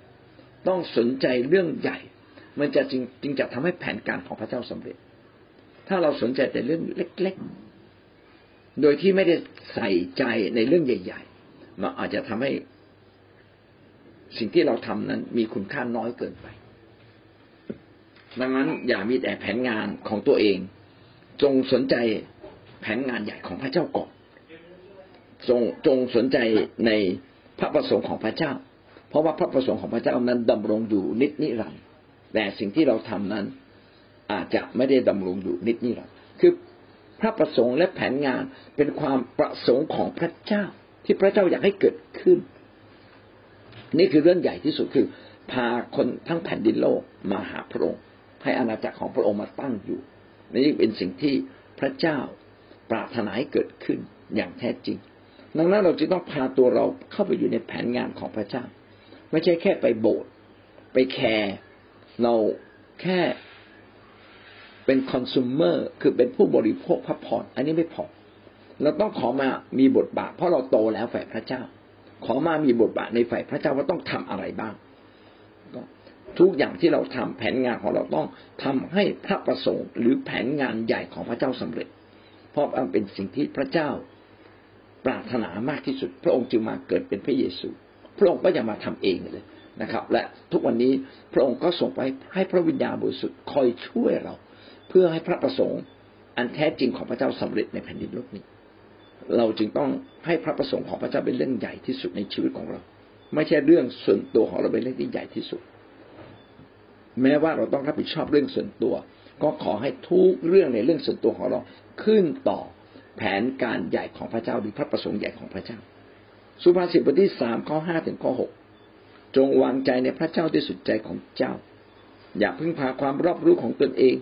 ต้องสนใจเรื่องใหญ่ มันจะจริงจริงจะทำให้แผนการของพระเจ้าสำเร็จ ถ้าเราสนใจแต่เรื่องเล็ก ๆ โดยที่ไม่ได้ใส่ใจในเรื่องใหญ่ ๆ มันอาจจะทำให้สิ่งที่เราทำนั้นมีคุณค่าน้อยเกินไป ดังนั้นอย่ามีแต่แผนงานของตัวเอง จงสนใจแผนงานใหญ่ของพระเจ้าก่อนจงจงสนใจในพระประสงค์ของพระเจ้า เพราะว่าพระประสงค์ของพระเจ้านั้นดำรงอยู่นิจนิรันดร์แต่สิ่งที่เราทำนั้น อาจจะไม่ได้ดำรงอยู่นิดนี้หรอกคือพระประสงค์และแผนงานเป็นความประสงค์ของพระเจ้า ที่พระเจ้าอยากให้เกิดขึ้น นี่คือเรื่องใหญ่ที่สุดคือ พาคนทั้งแผ่นดินโลกมาหาพระองค์ ให้อาณาจักรของพระองค์มาตั้งอยู่ นี่เป็นสิ่งที่พระเจ้าปรารถนาให้เกิดขึ้นอย่างแท้จริง ดังนั้นเราจึงต้องพาตัวเราเข้าไปอยู่ในแผนงานของพระเจ้า ไม่ใช่แค่ไปโบสถ์ไปแคร์เราแค่เป็นคอน sumer คือเป็นผู้บริโภคพักผ่อนอันนี้ไม่พอเราต้องขอมามีบทบาท เพราะเราโตแล้วฝ่ายพระเจ้า ขอมามีบทบาทในฝ่ายพระเจ้าว่าต้องทำอะไรบ้าง ทุกอย่างที่เราทำแผนงานของเราต้องทำให้พระประสงค์ หรือแผนงานใหญ่ของพระเจ้าสำเร็จ เพราะมันเป็นสิ่งที่พระเจ้าปรารถนามากที่สุด พระองค์จึงมาเกิดเป็นพระเยซู พระองค์ก็ยังมาทำเองเลยนะครับ และทุกวันนี้พระองค์ก็ส่งไปให้พระวิญญาณบริสุทธิ์คอยช่วยเรา เพื่อให้พระประสงค์ อันแท้จริงของพระเจ้าสำเร็จในแผ่นดินโลกนี้ เราจึงต้องให้พระประสงค์ของพระเจ้าเป็นเรื่องใหญ่ที่สุดในชีวิตของเรา ไม่ใช่เรื่องส่วนตัวของเราเป็นเรื่องที่ใหญ่ที่สุด แม้ว่าเราต้องรับผิดชอบเรื่องส่วนตัว ก็ขอให้ทุกเรื่องในเรื่องส่วนตัวของเราขึ้นต่อแผนการใหญ่ของพระเจ้าหรือพระประสงค์ใหญ่ของพระเจ้า สุภาษิตบทที่สามข้อห้าถึงข้อหกจงวางใจในพระเจ้าด้วยสุดใจของเจ้า อย่าพึ่งพาความรอบรู้ของตนเอง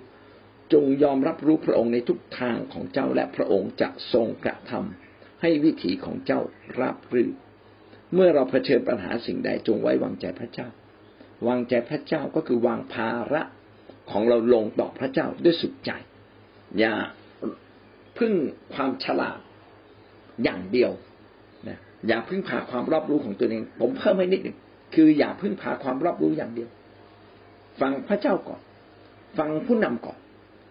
จงยอมรับรู้พระองค์ในทุกทางของเจ้าและพระองค์จะทรงกระทำให้วิถีของเจ้าราบรื่นเมื่อเราเผชิญปัญหาสิ่งใดจงไว้วางใจพระเจ้า วางใจพระเจ้าก็คือวางภาระของเราลงต่อพระเจ้าด้วยสุดใจ อย่าพึ่งความฉลาดอย่างเดียวนะอย่าพึ่งพาความรอบรู้ของตัวเอง ผมเพิ่มให้นิดหนึ่งคืออย่าพึ่งพาความรอบรู้อย่างเดียว ฟังพระเจ้าก่อน ฟังผู้นำก่อน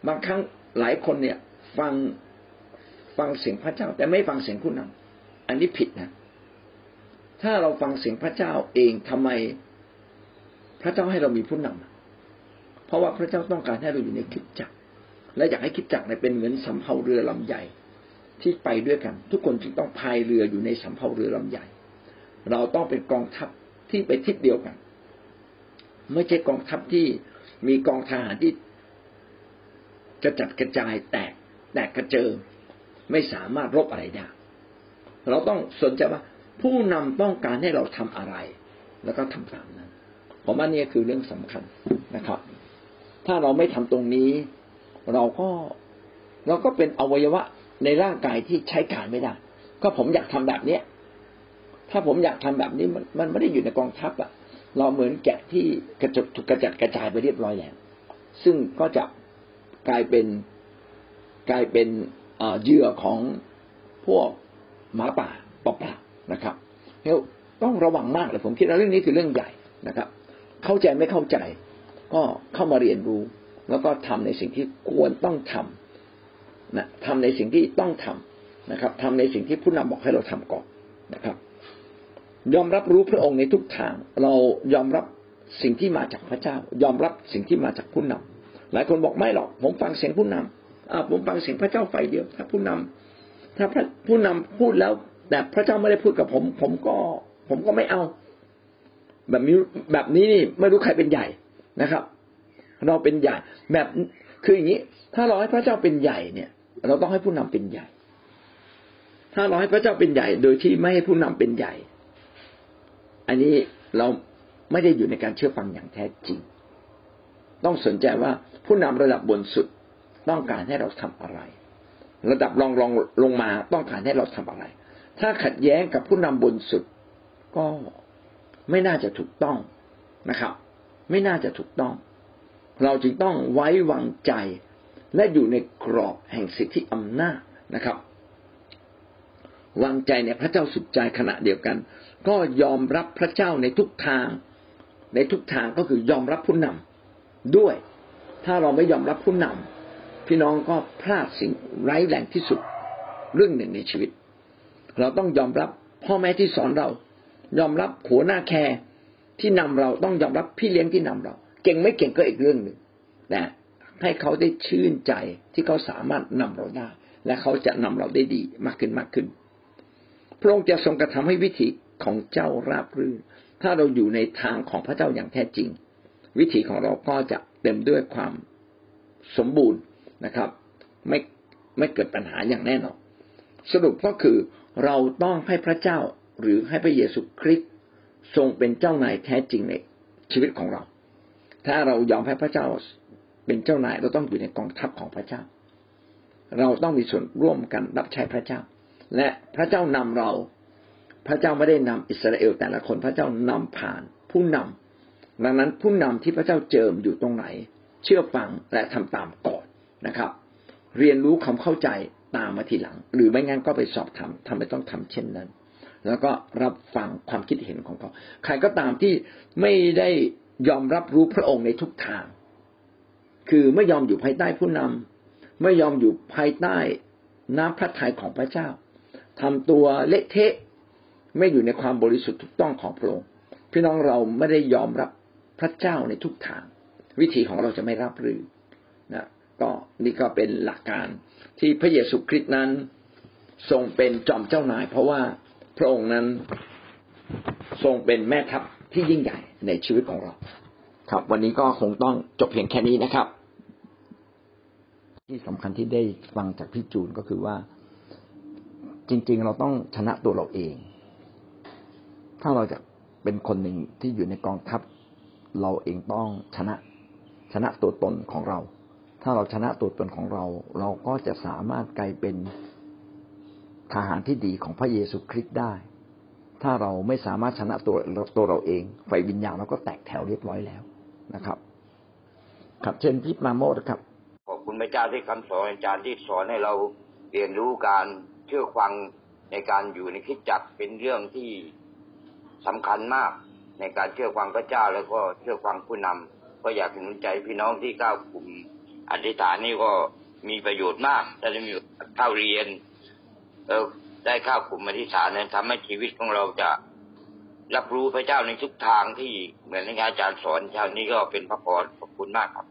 บางครั้งหลายคนเนี่ย ฟังฟังเสียงพระเจ้า แต่ไม่ฟังเสียงผู้นำอันนี้ผิดนะ ถ้าเราฟังเสียงพระเจ้าเองทำไม พระเจ้าให้เรามีผู้นำเพราะว่าพระเจ้าต้องการให้เราอยู่ในคิดจักร และอยากให้คิดจักรเนี่ยเป็นเหมือนสำเภาเรือลำใหญ่ที่ไปด้วยกัน ทุกคนจึงต้องพายเรืออยู่ในสำเภาเรือลำใหญ่ เราต้องเป็นกองทัพที่ไปทิศเดียวกัน ไม่ใช่กองทัพที่มีกองทหารที่กระจัดกระจายแตกแตกกระเจิงไม่สามารถรบอะไรได้ เราต้องสนใจว่าผู้นำต้องการให้เราทำอะไร แล้วก็ทำตามนั้น ผมว่านี่คือเรื่องสำคัญนะครับ ถ้าเราไม่ทำตรงนี้ เราก็เราก็เป็นอวัยวะในร่างกายที่ใช้การไม่ได้ ก็ผมอยากทำแบบเนี้ยถ้าผมอยากทำแบบนี้มันมันไม่ได้อยู่ในกองทัพอะเราเหมือนแกะที่กระจกถูกกระจัดกระจายไปเรียบร้อยแล้วซึ่งก็จะกลายเป็นกลายเป็นเหยื่อของพวกหมาป่าปอบป่านะครับต้องระวังมากเลยผมคิดว่าเรื่องนี้คือเรื่องใหญ่นะครับ เข้าใจไม่เข้าใจ ก็เข้ามาเรียนรู้ แล้วก็ทำในสิ่งที่ควรต้องทำนะทำในสิ่งที่ต้องทำนะครับทำในสิ่งที่ผู้นำบอกให้เราทำก่อนนะครับ ยอมรับรู้พระองค์ในทุกทาง เรายอมรับสิ่งที่มาจากพระเจ้า ยอมรับสิ่งที่มาจากผู้นำหลายคนบอกไม่หรอก ผมฟังเสียงผู้นำอ่าผมฟังเสียงพระเจ้าไฟเดียว ถ้าผู้นำถ้าผู้นำพูดแล้ว แต่พระเจ้าไม่ได้พูดกับผม ผมก็ ผมก็ไม่เอา แบบนี้แบบนี้นี่ไม่รู้ใครเป็นใหญ่นะครับ เราเป็นใหญ่แบบคืออย่างนี้ ถ้าเราให้พระเจ้าเป็นใหญ่เนี่ย เราต้องให้ผู้นำเป็นใหญ่ ถ้าเราให้พระเจ้าเป็นใหญ่ โดยที่ไม่ให้ผู้นำเป็นใหญ่ อันนี้เราไม่ได้อยู่ในการเชื่อฟังอย่างแท้จริง ต้องสนใจว่าผู้นำระดับบนสุดต้องการให้เราทำอะไร ระดับรองรองลงมาต้องการให้เราทำอะไร ถ้าขัดแย้งกับผู้นำบนสุดก็ ไม่น่าจะถูกต้องนะครับ ไม่น่าจะถูกต้อง เราจึงต้องไว้วางใจ และอยู่ในกรอบแห่งสิทธิอำนาจนะครับ วางใจในพระเจ้าสุดใจขณะเดียวกัน ก็ยอมรับพระเจ้าในทุกทาง ในทุกทางก็คือยอมรับผู้นำด้วย ถ้าเราไม่ยอมรับผู้นำพี่น้องก็พลาดสิ่งไร้แรงที่สุดเรื่องหนึ่งในชีวิต เราต้องยอมรับพ่อแม่ที่สอนเรา ยอมรับหัวหน้าแคร์ที่นำเราต้องยอมรับพี่เลี้ยงที่นำเรา เก่งไม่เก่งก็อีกเรื่องหนึ่งนะให้เขาได้ชื่นใจที่เขาสามารถนำเราได้ และเขาจะนำเราได้ดีมากขึ้นมากขึ้น พระองค์จะทรงกระทำให้วิถีของเจ้าราบรื่น ถ้าเราอยู่ในทางของพระเจ้าอย่างแท้จริง วิถีของเราก็จะเต็มด้วยความสมบูรณ์นะครับ ไม่ไม่เกิดปัญหาอย่างแน่นอนสรุปก็คือเราต้องให้พระเจ้า หรือให้พระเยซูคริสต์ทรงเป็นเจ้านายแท้จริงในชีวิตของเรา ถ้าเรายอมให้พระเจ้าเป็นเจ้านายเราต้องอยู่ในกองทัพของพระเจ้า เราต้องมีส่วนร่วมกันรับใช้พระเจ้า และพระเจ้านำเรา พระเจ้าไม่ได้นำอิสราเอลแต่ละคนพระเจ้านำผ่านผู้นำดังนั้นผู้นำที่พระเจ้าเจิมอยู่ตรงไหน เชื่อฟังและทำตามก่อนนะครับ เรียนรู้ความเข้าใจตามมาทีหลัง หรือไม่งั้นก็ไปสอบทำทำไมต้องทำเช่นนั้น แล้วก็รับฟังความคิดเห็นของเขา ใครก็ตามที่ไม่ได้ยอมรับรู้พระองค์ในทุกทาง คือไม่ยอมอยู่ภายใต้ผู้นำไม่ยอมอยู่ภายใต้น้ำพระทัยของพระเจ้าทำตัวเละเทะไม่อยู่ในความบริสุทธิ์ถูกต้องของพระองค์ พี่น้องเราไม่ได้ยอมรับพระเจ้าในทุกทาง วิธีของเราจะไม่รับรือนะก็นี่ก็เป็นหลักการที่พระเยซูคริสต์นั้นทรงเป็นจอมเจ้านาย เพราะว่า ระองค์นั้นทรงเป็นแม่ทัพที่ยิ่งใหญ่ในชีวิตของเรา ครับ วันนี้ก็คงต้องจบเพียงแค่นี้นะครับ ที่สำคัญที่ได้ฟังจากพี่จูนก็คือว่า จริง ๆ เราต้องชนะตัวเราเอง ถ้าเราจะเป็นคนหนึ่งที่อยู่ในกองทัพ เราเองต้องชนะ ชนะตัวตนของเรา ถ้าเราชนะตัวตนของเรา เราก็จะสามารถกลายเป็น ทหารที่ดีของพระเยซูคริสต์ได้ ถ้าเราไม่สามารถชนะตัวตัวเราเองไฟวิญญาณเราก็แตกแถวเรียบร้อยแล้วนะครับ ครับเช่นพี่มาโมดครับขอบคุณพระเจ้าที่คำสอนอาจารย์ที่สอนให้เราเรียนรู้การเชื่อฟังในการอยู่ในคิดจักเป็นเรื่องที่สำคัญมากในการเชื่อฟังพระเจ้าแล้วก็เชื่อฟังผู้นำก็อยากหนุนใจพี่น้องที่ก้าวกลุ่มอธิษฐานนี่ก็มีประโยชน์มากถ้าได้มีเข้าเรียน เออได้ข้าวกลุ่มอธิษฐานนั้นทำให้ชีวิตของเราจะรับรู้พระเจ้าในทุกทางที่เหมือนที่อาจารย์สอนเช้านี้ก็เป็นพระพรขอบคุณมากครับ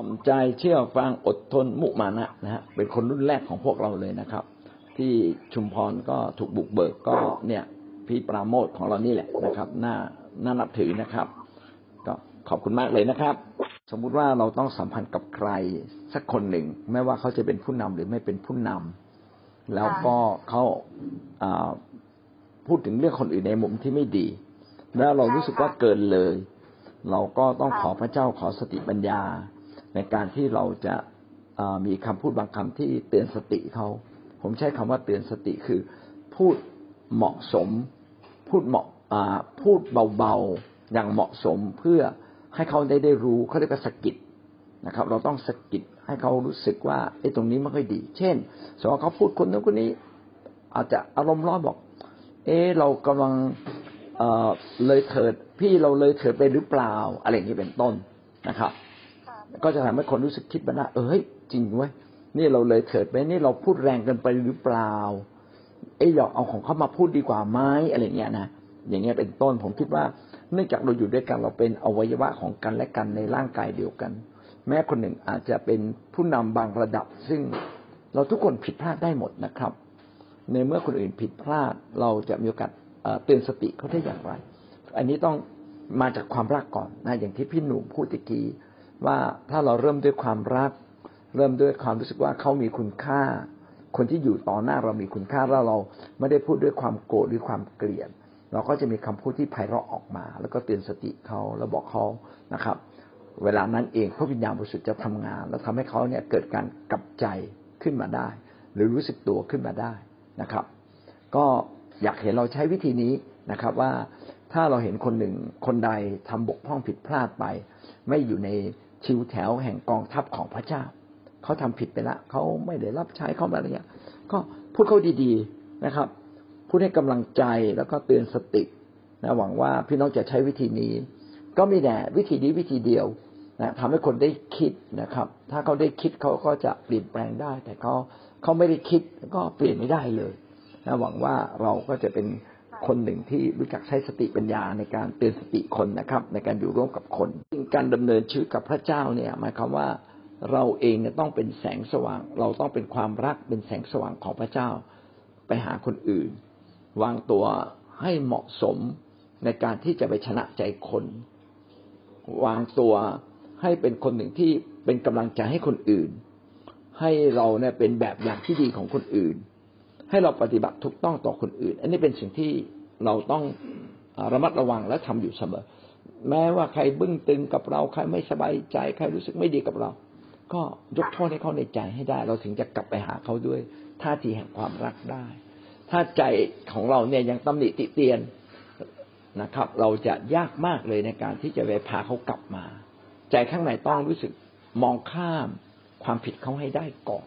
สมใจเชื่อฟังอดทนมุมานะนะฮะเป็นคนรุ่นแรกของพวกเราเลยนะครับ ที่ชุมพรก็ถูกบุกเบิกก็เนี่ย พี่ปราโมทของเรานี่แหละนะครับน่าน่านับถือนะครับ ก็ขอบคุณมากเลยนะครับ สมมุติว่าเราต้องสัมพันธ์กับใครสักคนหนึ่ง ไม่ว่าเขาจะเป็นผู้นำหรือไม่เป็นผู้นำ แล้วก็เขาพูดถึงเรื่องคนอื่นในมุมที่ไม่ดี แล้วเรารู้สึกว่าเกินเลย เราก็ต้องขอพระเจ้าขอสติปัญญา ในการที่เราจะมีคำพูดบางคำที่เตือนสติเขา ผมใช้คำว่าเตือนสติคือ พูดเหมาะสม พูดเหมาะพูดเบาๆอย่างเหมาะสมเพื่อให้เขาได้ได้รู้เขาเรียกว่าสกิดนะครับ เราต้องสกิด ให้เขารู้สึกว่าไอ้ตรงนี้ไม่ค่อยดี เช่นสมมติเขาพูดคนนู้นคนนี้ อาจจะอารมณ์ร้อนบอก เออเรากำลังเอ่อเลยเถิดพี่เราเลยเถิดไปหรือเปล่า อะไรอย่างนี้เป็นต้นนะครับ ก็จะทำให้คนรู้สึกคิดว่าเออจริงเว้ยนี่เราเลยเถิดไปนี่เราพูดแรงเกินไปหรือเปล่าเอ้ยเราเอาของเขามาพูดดีกว่าไหมอะไรเงี้ยนะอย่างเงี้ยเป็นต้นผมคิดว่า เนื่องจากเราอยู่ด้วยกันเราเป็นอวัยวะของกันและกันในร่างกายเดียวกัน แม้คนหนึ่งอาจจะเป็นผู้นำบางระดับ ซึ่งเราทุกคนผิดพลาดได้หมดนะครับ ในเมื่อคนอื่นผิดพลาด เราจะมีโอกาสเตือนสติเขาได้อย่างไร อันนี้ต้องมาจากความรักก่อนนะอย่างที่พี่หนุ่มพูดตะกี้ว่าถ้าเราเริ่มด้วยความรัก เริ่มด้วยความรู้สึกว่าเขามีคุณค่า คนที่อยู่ต่อหน้าเรามีคุณค่าแล้วเราไม่ได้พูดด้วยความโกรธหรือความเกลียด เราก็จะมีคำพูดที่ไพเราะออกมา แล้วก็เตือนสติเขาแล้วบอกเขานะครับ เวลานั้นเองพระวิญญาณบริสุทธิ์จะทำงาน แล้วทำให้เขาเนี่ยเกิดการกลับใจขึ้นมาได้ หรือรู้สึกตัวขึ้นมาได้นะครับ ก็อยากเห็นเราใช้วิธีนี้นะครับ ว่าถ้าเราเห็นคนหนึ่งคนใดทำบกพร่องผิดพลาดไป ไม่อยู่ในชิวแถวแห่งกองทัพของพระเจ้า เขาทำผิดไปละเขาไม่ได้รับใช้เขาอะไรเงี้ยก็พูดเขาดีๆนะครับ พูดให้กำลังใจแล้วก็เตือนสตินะหวังว่าพี่น้องจะใช้วิธีนี้ ก็มีแต่วิธีนี้วิธีเดียว นะทำให้คนได้คิดนะครับ ถ้าเขาได้คิดเขาก็จะเปลี่ยนแปลงได้ แต่เขาเขาไม่ได้คิดก็เปลี่ยนไม่ได้เลยนะหวังว่าเราก็จะเป็นคนหนึ่งที่รู้จักใช้สติปัญญาในการเตือนสติคนนะครับ ในการอยู่ร่วมกับคนการดำเนินชีวิตกับพระเจ้าเนี่ยหมายความว่าเราเองเนี่ยต้องเป็นแสงสว่าง เราต้องเป็นความรักเป็นแสงสว่างของพระเจ้า ไปหาคนอื่น วางตัวให้เหมาะสมในการที่จะไปชนะใจคน วางตัว ให้เป็นคนหนึ่งที่เป็นกำลังใจให้คนอื่น ให้เราเนี่ยเป็นแบบอย่างที่ดีของคนอื่น ให้เราปฏิบัติถูกต้องต่อคนอื่น อันนี้เป็นสิ่งที่เราต้องระมัดระวังและทำอยู่เสมอ แม้ว่าใครบึ้งตึงกับเราใครไม่สบายใจใครรู้สึกไม่ดีกับเรา ก็ยกโทษให้เขาในใจให้ได้ เราถึงจะกลับไปหาเขาด้วยท่าทีแห่งความรักได้ ถ้าใจของเราเนี่ยยังตำหนิติเตียนนะครับ เราจะยากมากเลยในการที่จะไปพาเขากลับมา ใจข้างในต้องรู้สึกมองข้ามความผิดเขาให้ได้ก่อน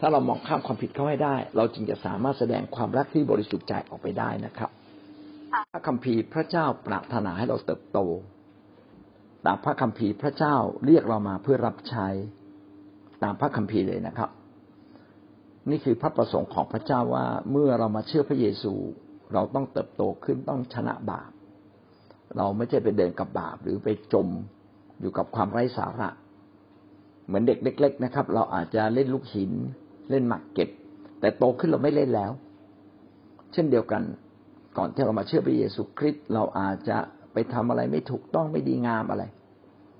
ถ้าเรามองข้ามความผิดเขาให้ได้ เราจึงจะสามารถแสดงความรักที่บริสุทธิ์ใจออกไปได้นะครับพระคัมภีร์พระเจ้าปรารถนาให้เราเติบโตตามพระคัมภีร์พระเจ้าเรียกเรามาเพื่อรับใช้ตามพระคัมภีร์เลยนะครับ นี่คือพระประสงค์ของพระเจ้าว่าเมื่อเรามาเชื่อพระเยซู เราต้องเติบโตขึ้นต้องชนะบาป เราไม่ใช่ไปเดินกับบาปหรือไปจม อยู่กับความไร้สาระ เหมือนเด็กเล็ก ๆ นะครับ เราอาจจะเล่นลูกหิน เล่นหมากเก็บ แต่โตขึ้นเราไม่เล่นแล้ว เช่นเดียวกัน ก่อนที่เรามาเชื่อพระเยซูคริสต์เราอาจจะไปทำอะไรไม่ถูกต้องไม่ดีงามอะไร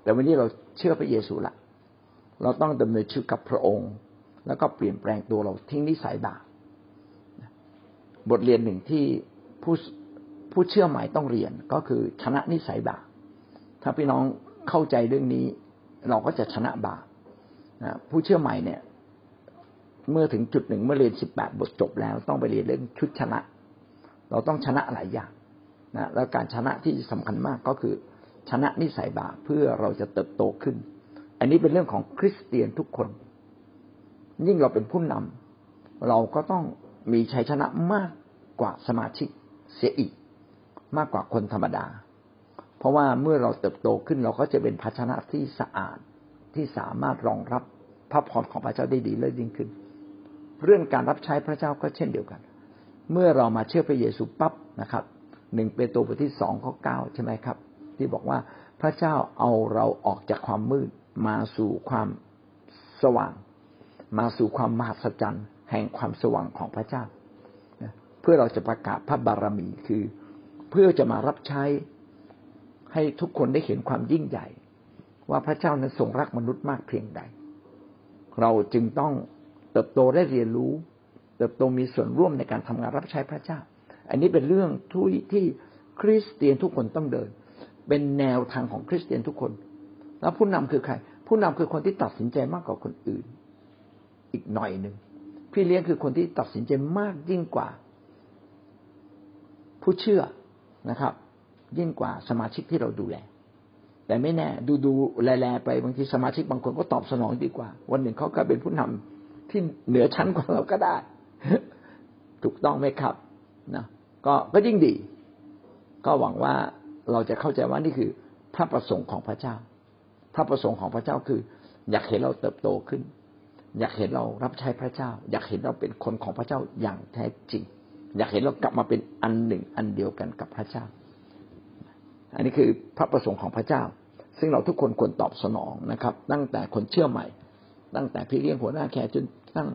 แต่วันนี้เราเชื่อพระเยซูละเราต้องดำเนินชีวิตกับพระองค์ แล้วก็เปลี่ยนแปลงตัวเราทิ้งนิสัยบาปบทเรียนหนึ่งที่ผู้ผู้เชื่อใหม่ต้องเรียนก็คือชนะนิสัยบาปถ้าพี่น้อง เข้าใจเรื่องนี้ เราก็จะชนะบาปนะผู้เชื่อใหม่เนี่ย เมื่อถึงจุดหนึ่งเมื่อเรียนสิบแปดบทจบแล้ว ต้องไปเรียนเรื่องชุดชนะ เราต้องชนะหลายอย่างนะแล้วการชนะที่สำคัญมากก็คือ ชนะนิสัยบาปเพื่อเราจะเติบโตขึ้น อันนี้เป็นเรื่องของคริสเตียนทุกคน ยิ่งเราเป็นผู้นำเราก็ต้องมีชัยชนะมากกว่าสมาชิกเสียอีก มากกว่าคนธรรมดา เพราะว่าเมื่อเราเติบโตขึ้นเราก็จะเป็นภาชนะที่สะอาดที่สามารถรองรับพระพรของพระเจ้าได้ดีเลยยิ่งขึ้น เรื่องการรับใช้พระเจ้าก็เช่นเดียวกัน เมื่อเรามาเชื่อพระเยซูปั๊บนะครับหนึ่งเปโตรบทที่สองข้อเก้าใช่ไหมครับ ที่บอกว่าพระเจ้าเอาเราออกจากความมืดมาสู่ความสว่าง มาสู่ความมหัศจรรย์ แห่งความสว่างของพระเจ้า เพื่อเราจะประกาศพระบารมีคือ เพื่อจะมารับใช้ ให้ทุกคนได้เห็นความยิ่งใหญ่ ว่าพระเจ้านั้นทรงรักมนุษย์มากเพียงใด เราจึงต้องเติบโตได้เรียนรู้ เติบโตมีส่วนร่วมในการทำงานรับใช้พระเจ้า อันนี้เป็นเรื่องทุยที่คริสเตียนทุกคนต้องเดิน เป็นแนวทางของคริสเตียนทุกคน แล้วผู้นำคือใคร ผู้นำคือคนที่ตัดสินใจมากกว่าคนอื่น อีกหน่อยหนึ่งพี่เลี้ยงคือคนที่ตัดสินใจมากยิ่งกว่า ผู้เชื่อนะครับ ยิ่งกว่าสมาชิกที่เราดูแล แต่ไม่แน่ดูดูแลๆไปบางทีสมาชิกบางคนก็ตอบสนองดีกว่า วันหนึ่งเขาก็เป็นผู้นำที่เหนือชั้นกว่าเราก็ได้ ถูกต้องไหมครับนะก็ก็ยิ่งดี ก็หวังว่าเราจะเข้าใจว่านี่คือพระประสงค์ของพระเจ้า พระประสงค์ของพระเจ้าคือ อยากเห็นเราเติบโตขึ้น อยากเห็นเรารับใช้พระเจ้า อยากเห็นเราเป็นคนของพระเจ้าอย่างแท้จริง อยากเห็นเรากลับมาเป็นอันหนึ่งอันเดียวกันกับพระเจ้า อันนี้คือพระประสงค์ของพระเจ้า ซึ่งเราทุกคนควรตอบสนองนะครับ ตั้งแต่คนเชื่อใหม่ ตั้งแต่พี่เลี้ยงหัวหน้าแคร์จนตั้ง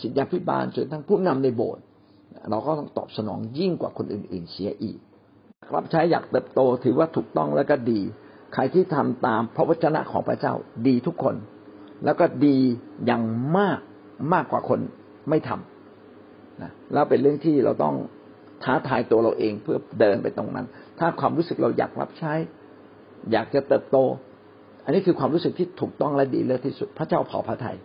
สิทธิพิบาลจนทั้งผู้นำในโบสถ์เราก็ต้องตอบสนองยิ่งกว่าคนอื่น ๆ เสียอีกรับใช้อยากเติบโตถือว่าถูกต้องแล้วก็ดี ใครที่ทำตามพระวจนะของพระเจ้าดีทุกคน แล้วก็ดีอย่างมากมากกว่าคนไม่ทำนะแล้วเป็นเรื่องที่เราต้องท้าทายตัวเราเองเพื่อเดินไปตรงนั้น ถ้าความรู้สึกเราอยากรับใช้ อยากจะเติบโต อันนี้คือความรู้สึกที่ถูกต้องและดีเลิศที่สุด พระเจ้าเผาพระทยัย